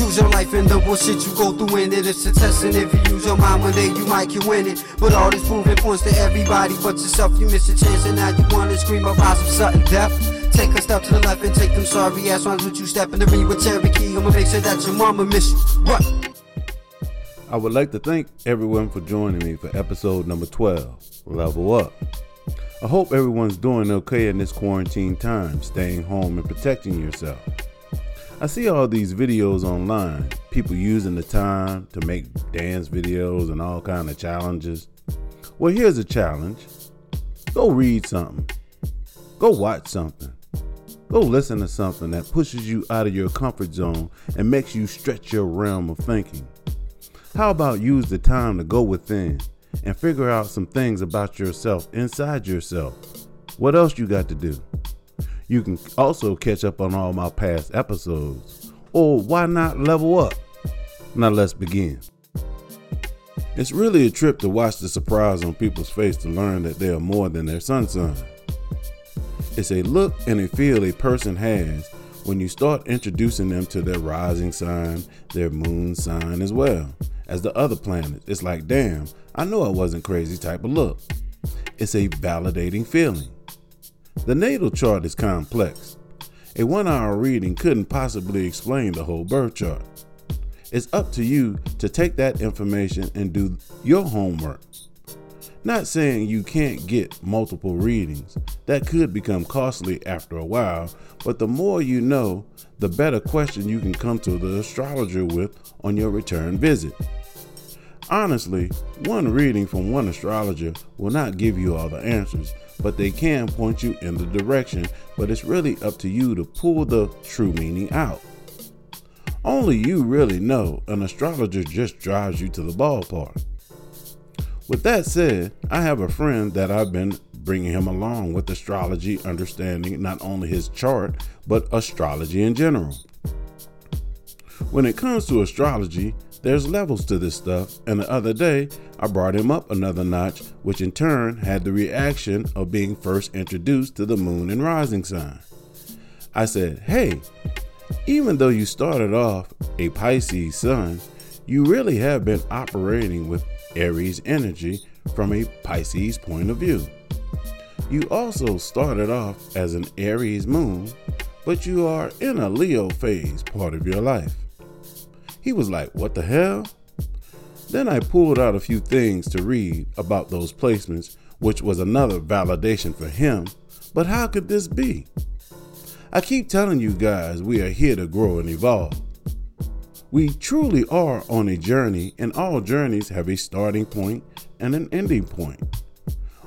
choose your life and the bullshit you go through in it. It's a test, and if you use your mind one day, you might can win it. But all these proving points to everybody but yourself, you miss a chance, and now you wanna scream about some sudden death. Take a step to the left and take them sorry ass ones with you step in the ring with Cherokee. I'ma make sure that your mama miss you. What? I would like to thank everyone for joining me for episode number 12, Level Up. I hope everyone's doing okay in this quarantine time, staying home and protecting yourself. I see all these videos online, people using the time to make dance videos and all kind of challenges. Well, here's a challenge. Go read something. Go watch something. Go listen to something that pushes you out of your comfort zone and makes you stretch your realm of thinking. How about use the time to go within and figure out some things about yourself inside yourself? What else you got to do? You can also catch up on all my past episodes. Or why not level up? Now let's begin. It's really a trip to watch the surprise on people's face to learn that they are more than their sun sign. It's a look and a feel a person has when you start introducing them to their rising sign, their moon sign as well as the other planets. It's like, damn, I know I wasn't crazy type of look. It's a validating feeling. The natal chart is complex. A one hour reading couldn't possibly explain the whole birth chart. It's up to you to take that information and do your homework. Not saying you can't get multiple readings, that could become costly after a while, but the more you know, the better question you can come to the astrologer with on your return visit. Honestly, one reading from one astrologer will not give you all the answers, but they can point you in the direction, but it's really up to you to pull the true meaning out. Only you really know, an astrologer just drives you to the ballpark. With that said, I have a friend that I've been bringing him along with astrology, understanding not only his chart, but astrology in general. When it comes to astrology, there's levels to this stuff, and the other day I brought him up another notch, which in turn had the reaction of being first introduced to the moon and rising sign. I said, Hey, even though you started off a Pisces sun, you really have been operating with Aries energy from a Pisces point of view. You also started off as an Aries moon, but you are in a Leo phase part of your life. He was like, What the hell? Then I pulled out a few things to read about those placements, which was another validation for him. But how could this be? I keep telling you guys we are here to grow and evolve. We truly are on a journey, and all journeys have a starting point and an ending point.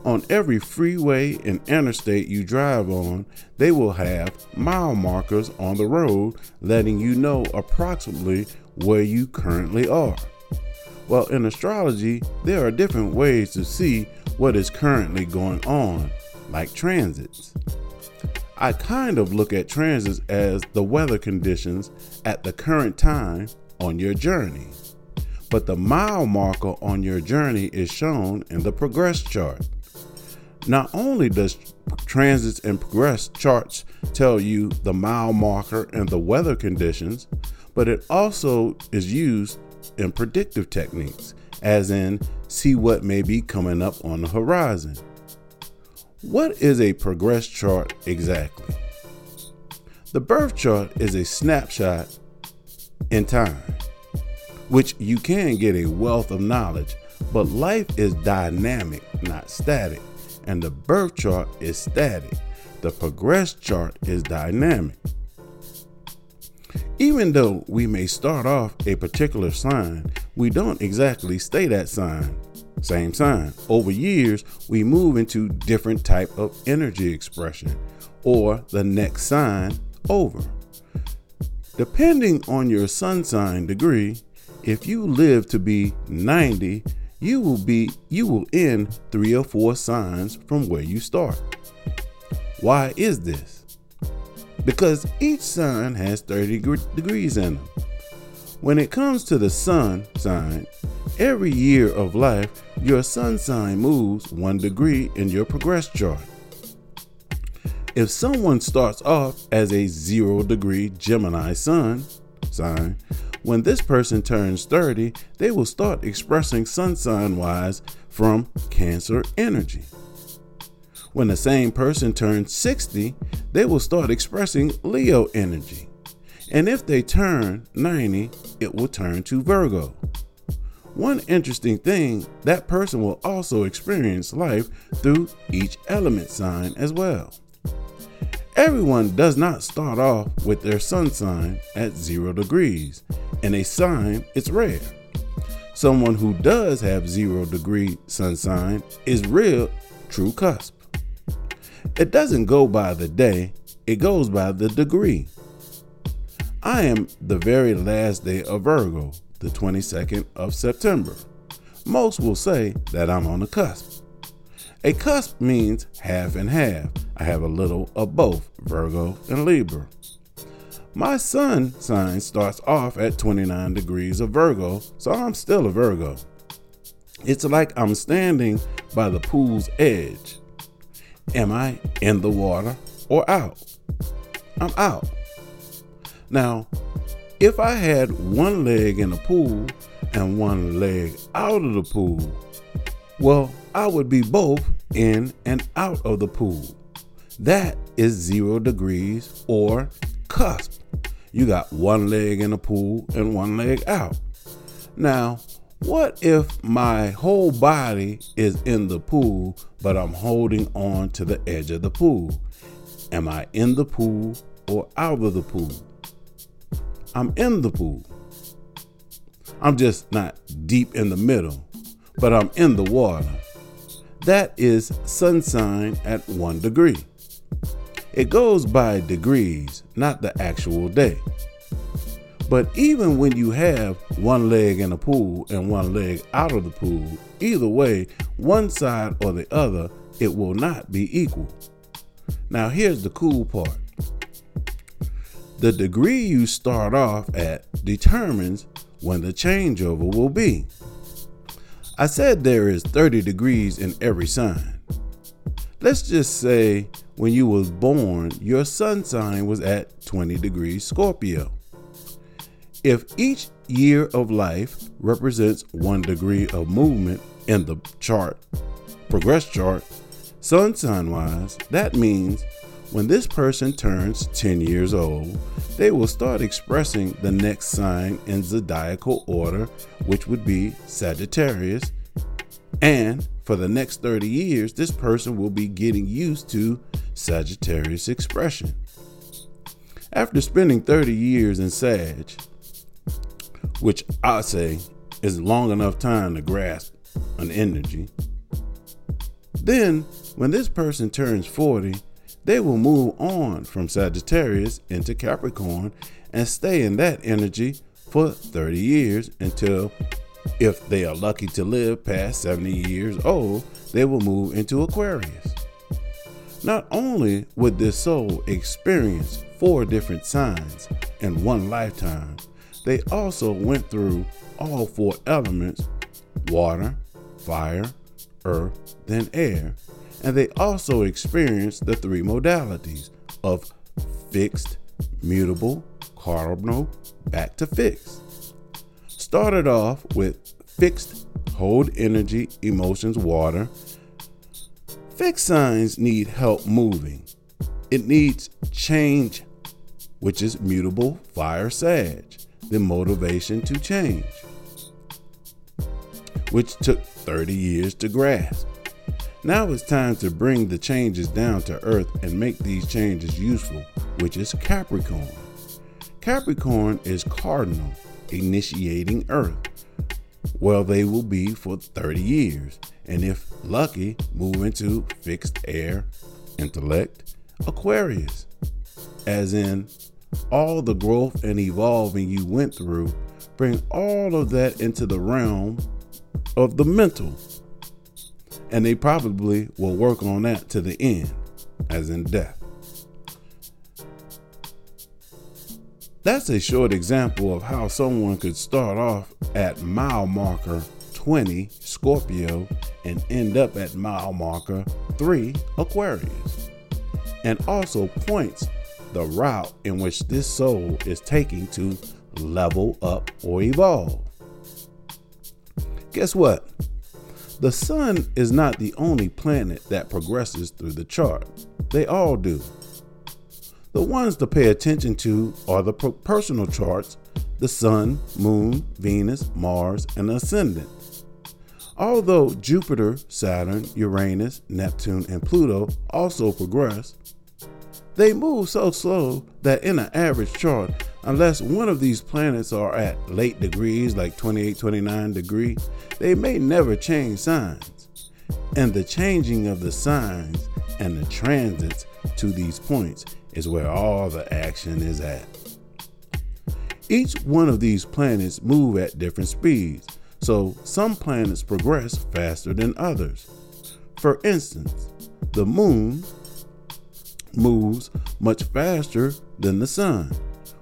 On every freeway and interstate you drive on, they will have mile markers on the road letting you know approximately where you currently are. Well, in astrology, there are different ways to see what is currently going on, like transits. I kind of look at transits as the weather conditions at the current time on your journey. But the mile marker on your journey is shown in the progress chart. Not only does transits and progress charts tell you the mile marker and the weather conditions, but it also is used in predictive techniques, as in see what may be coming up on the horizon. What is a progress chart exactly? The birth chart is a snapshot in time, which you can get a wealth of knowledge, but life is dynamic, not static, and the birth chart is static. The progress chart is dynamic. Even though we may start off a particular sign, we don't exactly stay that sign. Same sign. Over years, we move into different type of energy expression or the next sign over. Depending on your sun sign degree, if you live to be 90, you will be you will end 3 or 4 signs from where you start. Why is this? Because each sign has 30 degrees in them. When it comes to the sun sign, every year of life, your sun sign moves one degree in your progress chart. If someone starts off as a zero degree Gemini sun sign, When this person turns 30, they will start expressing sun sign wise from Cancer energy. When the same person turns 60, they will start expressing Leo energy. And if they turn 90, it will turn to Virgo. One interesting thing, that person will also experience life through each element sign as well. Everyone does not start off with their sun sign at zero degrees, and a sign is rare. Someone who does have zero degree sun sign is real true cusp. It doesn't go by the day, it goes by the degree. I am the very last day of Virgo, the 22nd of September. Most will say that I'm on the cusp. A cusp means half and half. I have a little of both, Virgo and Libra. My sun sign starts off at 29 degrees of Virgo, so I'm still a Virgo. It's like I'm standing by the pool's edge. Am I in the water or out? I'm out. Now, if I had one leg in the pool and one leg out of the pool, well, I would be both in and out of the pool. That is zero degrees or cusp. You got one leg in the pool and one leg out. Now, what if my whole body is in the pool, but I'm holding on to the edge of the pool? Am I in the pool or out of the pool? I'm in the pool. I'm just not deep in the middle, but I'm in the water. That is sun sign at one degree. It goes by degrees, not the actual day. But even when you have one leg in a pool and one leg out of the pool, either way, one side or the other, it will not be equal. Now, here's the cool part the degree you start off at determines when the changeover will be. I said there is 30 degrees in every sign. Let's just say when you was born, your sun sign was at 20 degrees Scorpio. If each year of life represents one degree of movement in the chart, progress chart, sun sign wise, that means when this person turns 10 years old, they will start expressing the next sign in zodiacal order, which would be Sagittarius. And for the next 30 years, this person will be getting used to Sagittarius expression. After spending 30 years in Sag, which I say is long enough time to grasp an energy, then when this person turns 40, they will move on from Sagittarius into Capricorn and stay in that energy for 30 years until, if they are lucky to live past 70 years old, they will move into Aquarius. Not only would this soul experience four different signs in one lifetime, they also went through all four elements water, fire, earth, then air and they also experienced the three modalities of fixed, mutable, cardinal, back to fixed. Started off with fixed, hold energy, emotions, water. Fixed signs need help moving. It needs change, which is mutable, fire, sag, the motivation to change, which took 30 years to grasp. Now it's time to bring the changes down to earth and make these changes useful, which is Capricorn. Capricorn is cardinal, initiating earth. Well, they will be for 30 years, and if lucky, move into fixed air, intellect, Aquarius. As in, all the growth and evolving you went through, bring all of that into the realm of the mental and they probably will work on that to the end, as in death. That's a short example of how someone could start off at mile marker 20 Scorpio and end up at mile marker 3 Aquarius, and also points the route in which this soul is taking to level up or evolve. Guess what? The sun is not the only planet that progresses through the chart. They all do. The ones to pay attention to are the personal charts the Sun, Moon, Venus, Mars, and Ascendant. Although Jupiter, Saturn, Uranus, Neptune, and Pluto also progress, they move so slow that in an average chart, unless one of these planets are at late degrees like 28, 29 degree, they may never change signs. And the changing of the signs and the transits to these points is where all the action is at. Each one of these planets move at different speeds, so some planets progress faster than others. For instance, the moon moves much faster than the sun,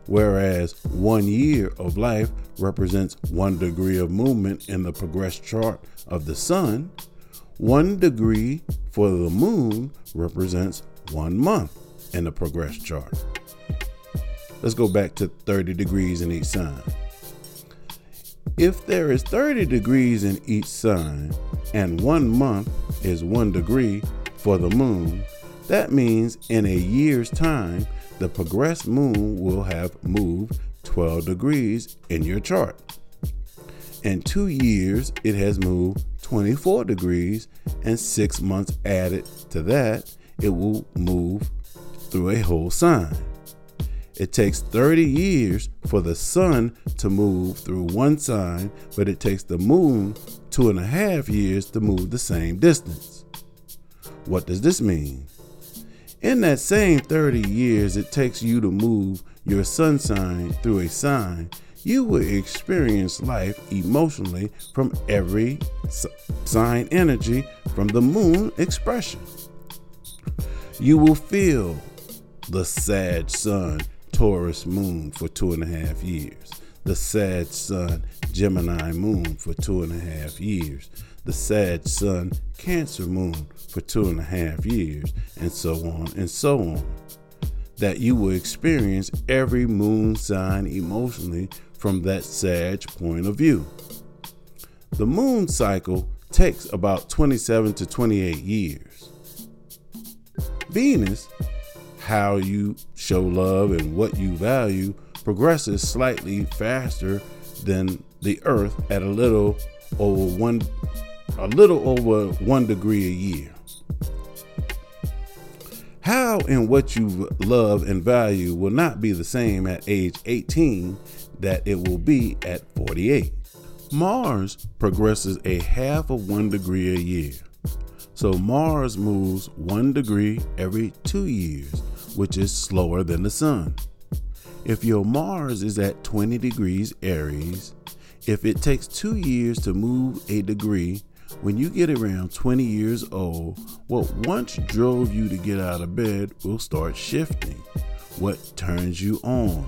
whereas one year of life represents one degree of movement in the progress chart of the sun. One degree for the moon represents one month in the progress chart. Let's go back to 30 degrees in each sign. If there is 30 degrees in each sign and one month is one degree for the moon, that means in a year's time, the progressed moon will have moved 12 degrees in your chart. In two years, it has moved 24 degrees, and six months added to that, it will move through a whole sign. It takes 30 years for the sun to move through one sign, but it takes the moon two and a half years to move the same distance. What does this mean? In that same 30 years it takes you to move your sun sign through a sign, you will experience life emotionally from every sign energy from the moon expression. You will feel the Sag Sun Taurus moon for two and a half years, the Sag Sun Gemini moon for two and a half years, the Sag Sun Cancer moon for two and a half years, and so on and so on. That you will experience every moon sign emotionally from that Sag point of view. The moon cycle takes about 27 to 28 years. Venus how you show love and what you value progresses slightly faster than the earth at a little over one a little over one degree a year. How and what you love and value will not be the same at age 18 that it will be at 48 mars progresses a half of one degree a year. So mars moves one degree every two years which is slower than the sun. If your Mars is at 20 degrees Aries, if it takes two years to move a degree, when you get around 20 years old, what once drove you to get out of bed will start shifting. What turns you on,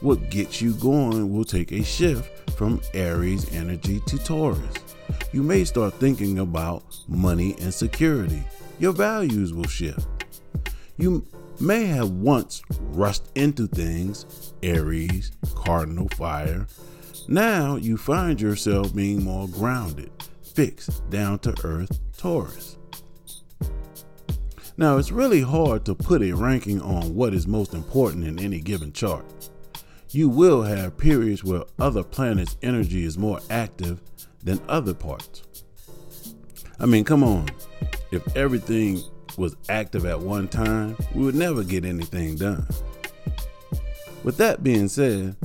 what gets you going will take a shift from Aries energy to Taurus. You may start thinking about money and security. Your values will shift. You may have once rushed into things, Aries, Cardinal Fire. Now you find yourself being more grounded, fixed, down to earth, Taurus. Now it's really hard to put a ranking on what is most important in any given chart. You will have periods where other planets' energy is more active than other parts. I mean, come on. If everything was active at one time, we would never get anything done. With that being said,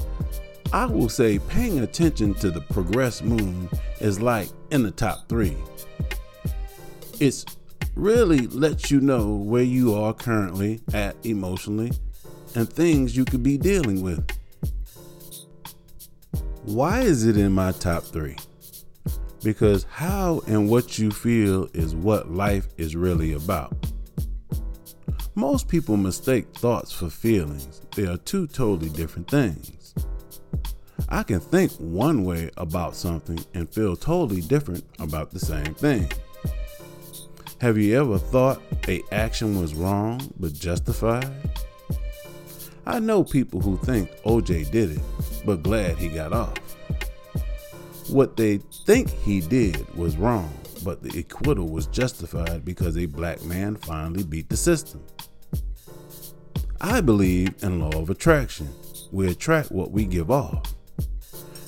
I will say paying attention to the progress moon is like in the top three. It's really lets you know where you are currently at emotionally and things you could be dealing with. Why is it in my top three? because how and what you feel is what life is really about. Most people mistake thoughts for feelings, they are two totally different things. I can think one way about something and feel totally different about the same thing. Have you ever thought a action was wrong but justified? I know people who think OJ did it, but glad he got off. What they think he did was wrong, but the acquittal was justified because a black man finally beat the system. I believe in law of attraction. We attract what we give off.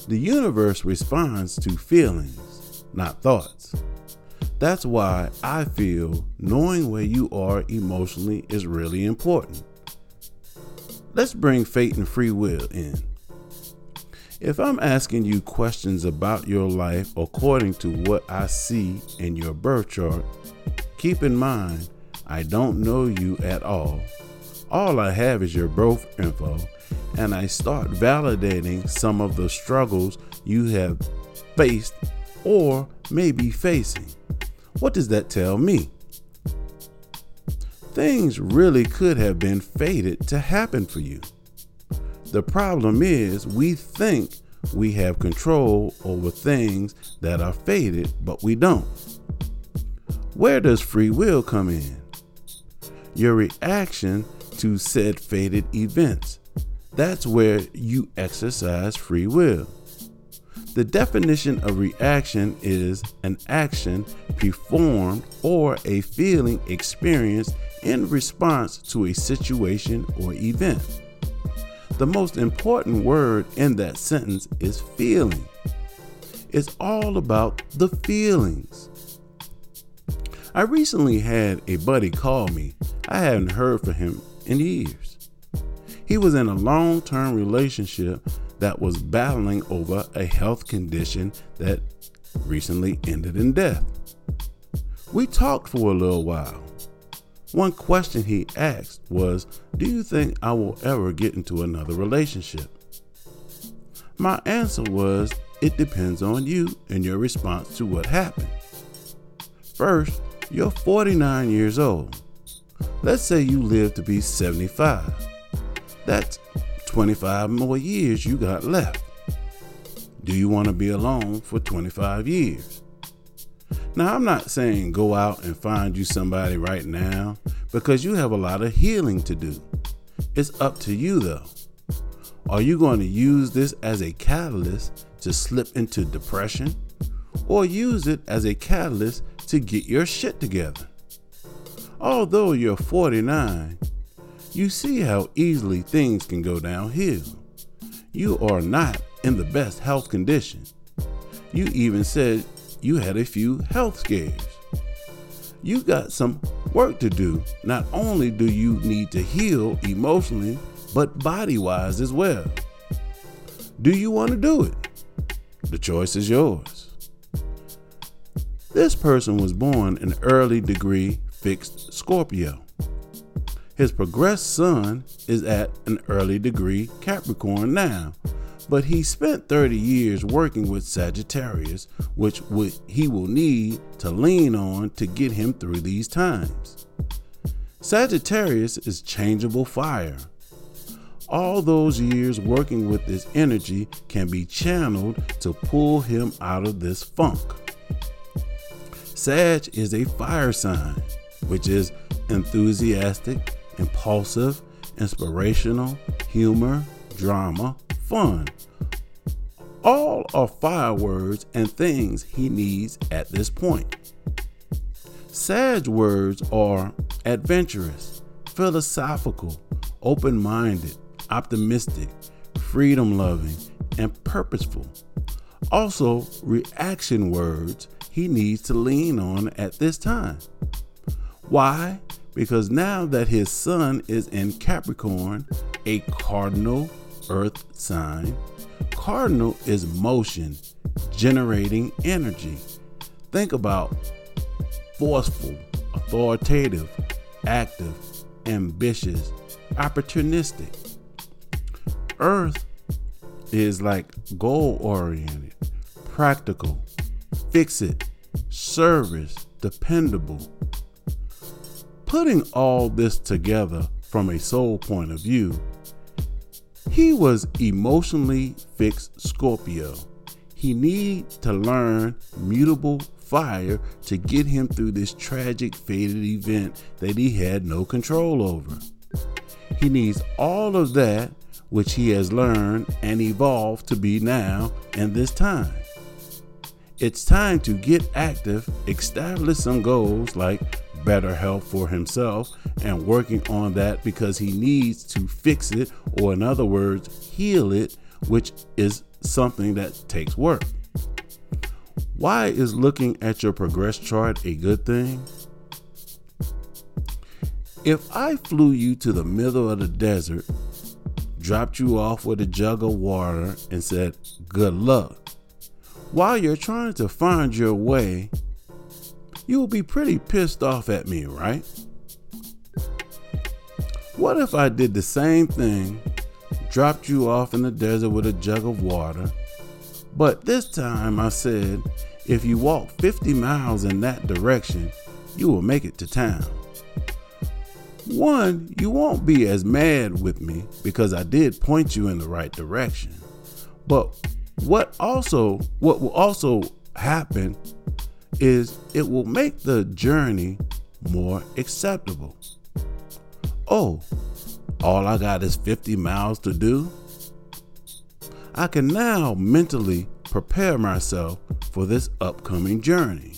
The universe responds to feelings, not thoughts. That's why I feel knowing where you are emotionally is really important. Let's bring fate and free will in. If I'm asking you questions about your life according to what I see in your birth chart, keep in mind I don't know you at all. All I have is your birth info, and I start validating some of the struggles you have faced or may be facing. What does that tell me? Things really could have been fated to happen for you. The problem is, we think we have control over things that are fated, but we don't. Where does free will come in? Your reaction to said fated events. That's where you exercise free will. The definition of reaction is an action performed or a feeling experienced in response to a situation or event. The most important word in that sentence is feeling. It's all about the feelings. I recently had a buddy call me. I hadn't heard from him in years. He was in a long term relationship that was battling over a health condition that recently ended in death. We talked for a little while. One question he asked was, Do you think I will ever get into another relationship? My answer was, It depends on you and your response to what happened. First, you're 49 years old. Let's say you live to be 75. That's 25 more years you got left. Do you want to be alone for 25 years? Now, I'm not saying go out and find you somebody right now because you have a lot of healing to do. It's up to you though. Are you going to use this as a catalyst to slip into depression or use it as a catalyst to get your shit together? Although you're 49, you see how easily things can go downhill. You are not in the best health condition. You even said you had a few health scares. You got some work to do. Not only do you need to heal emotionally, but body wise as well. Do you want to do it? The choice is yours. This person was born an early degree fixed Scorpio. His progressed sun is at an early degree Capricorn now, but he spent 30 years working with Sagittarius, which he will need to lean on to get him through these times. Sagittarius is changeable fire. All those years working with this energy can be channeled to pull him out of this funk. Sag is a fire sign, which is enthusiastic, impulsive, inspirational, humor, drama, fun. All are fire words and things he needs at this point. Sag words are adventurous, philosophical, open minded, optimistic, freedom loving, and purposeful. Also, reaction words he needs to lean on at this time. Why? Because now that his sun is in Capricorn, a cardinal earth sign, cardinal is motion, generating energy. Think about forceful, authoritative, active, ambitious, opportunistic. Earth is like goal oriented, practical, fix it, service, dependable. Putting all this together from a soul point of view, he was emotionally fixed Scorpio. He needs to learn mutable fire to get him through this tragic fated event that he had no control over. He needs all of that which he has learned and evolved to be now in this time. It's time to get active, establish some goals like better health for himself and working on that because he needs to fix it, or in other words, heal it, which is something that takes work. Why is looking at your progress chart a good thing? If I flew you to the middle of the desert, dropped you off with a jug of water, and said, Good luck, while you're trying to find your way, you will be pretty pissed off at me, right? What if I did the same thing, dropped you off in the desert with a jug of water, but this time I said, if you walk 50 miles in that direction, you will make it to town. One, you won't be as mad with me because I did point you in the right direction. But what also what will also happen is it will make the journey more acceptable. Oh, all I got is 50 miles to do? I can now mentally prepare myself for this upcoming journey.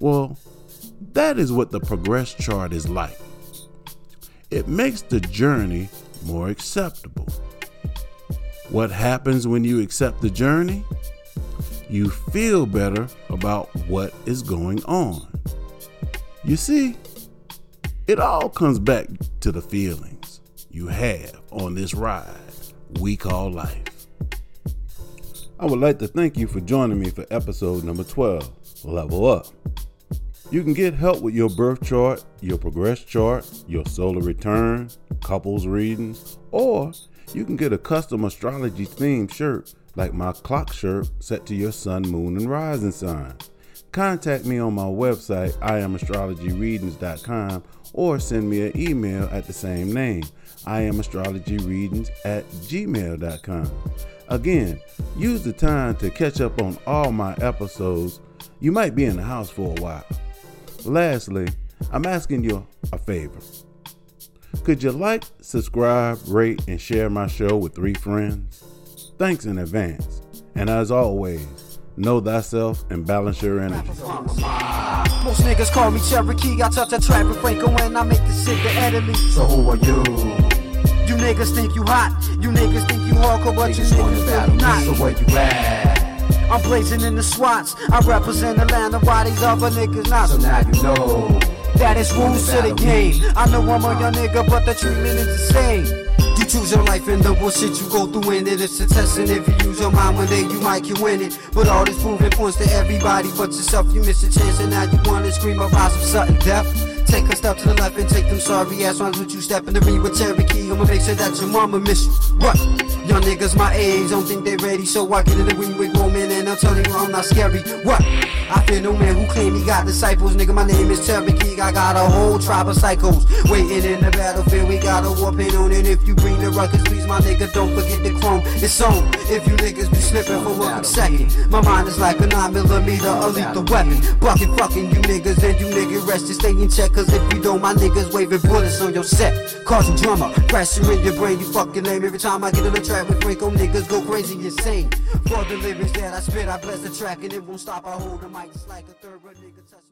Well, that is what the progress chart is like it makes the journey more acceptable. What happens when you accept the journey? You feel better about what is going on. You see, it all comes back to the feelings you have on this ride we call life. I would like to thank you for joining me for episode number 12 Level Up. You can get help with your birth chart, your progress chart, your solar return, couples reading, or you can get a custom astrology themed shirt like my clock shirt set to your sun, moon, and rising sign. Contact me on my website, iamastrologyreadings.com, or send me an email at the same name, iamastrologyreadings at gmail.com. Again, use the time to catch up on all my episodes. You might be in the house for a while. Lastly, I'm asking you a favor. Could you like, subscribe, rate, and share my show with three friends? Thanks in advance. And as always, know thyself and balance your energy. Most niggas call me Cherokee. I touch a track with Franco when I make the shit to Italy. So who are you? You niggas think you hot. You niggas think you hardcore, but you niggas think you not. So where you at? I'm blazing in the swats. I represent Atlanta, why these other niggas not? So now you know. That is rules to the game. I know I'm a young nigga, but the treatment is the same. You choose your life and the bullshit you go through in it. It's a test, and if you use your mind one day, you might can win it. But all this proving points to everybody but yourself. You miss a chance, and now you wanna scream about some sudden death. Take a step to the left and take them sorry ass ones with you step in the ring with Cherokee. I'ma make sure that your mama miss you. What? Young niggas my age don't think they ready, so I get in the ring with Roman and I'm telling you I'm not scary. What? I fear no man who claim he got disciples. Nigga, my name is Cherokee. I got a whole tribe of psychos waiting in the battlefield. We got a war paint on it. If you bring the ruckus, please, my nigga, don't forget the chrome. It's on. If you niggas be slipping for one second, my mind is like a 9 millimeter, a lethal weapon. Bucking fucking you niggas and you niggas rest to stay in check. Cause if you don't, my niggas waving bullets on your set. Causing drama, crashing in your brain. You fucking lame. Every time I get on the track with Franco, niggas go crazy insane. For the lyrics that I spit, I bless the track and it won't stop. I hold the mic just like a third nigga touch me.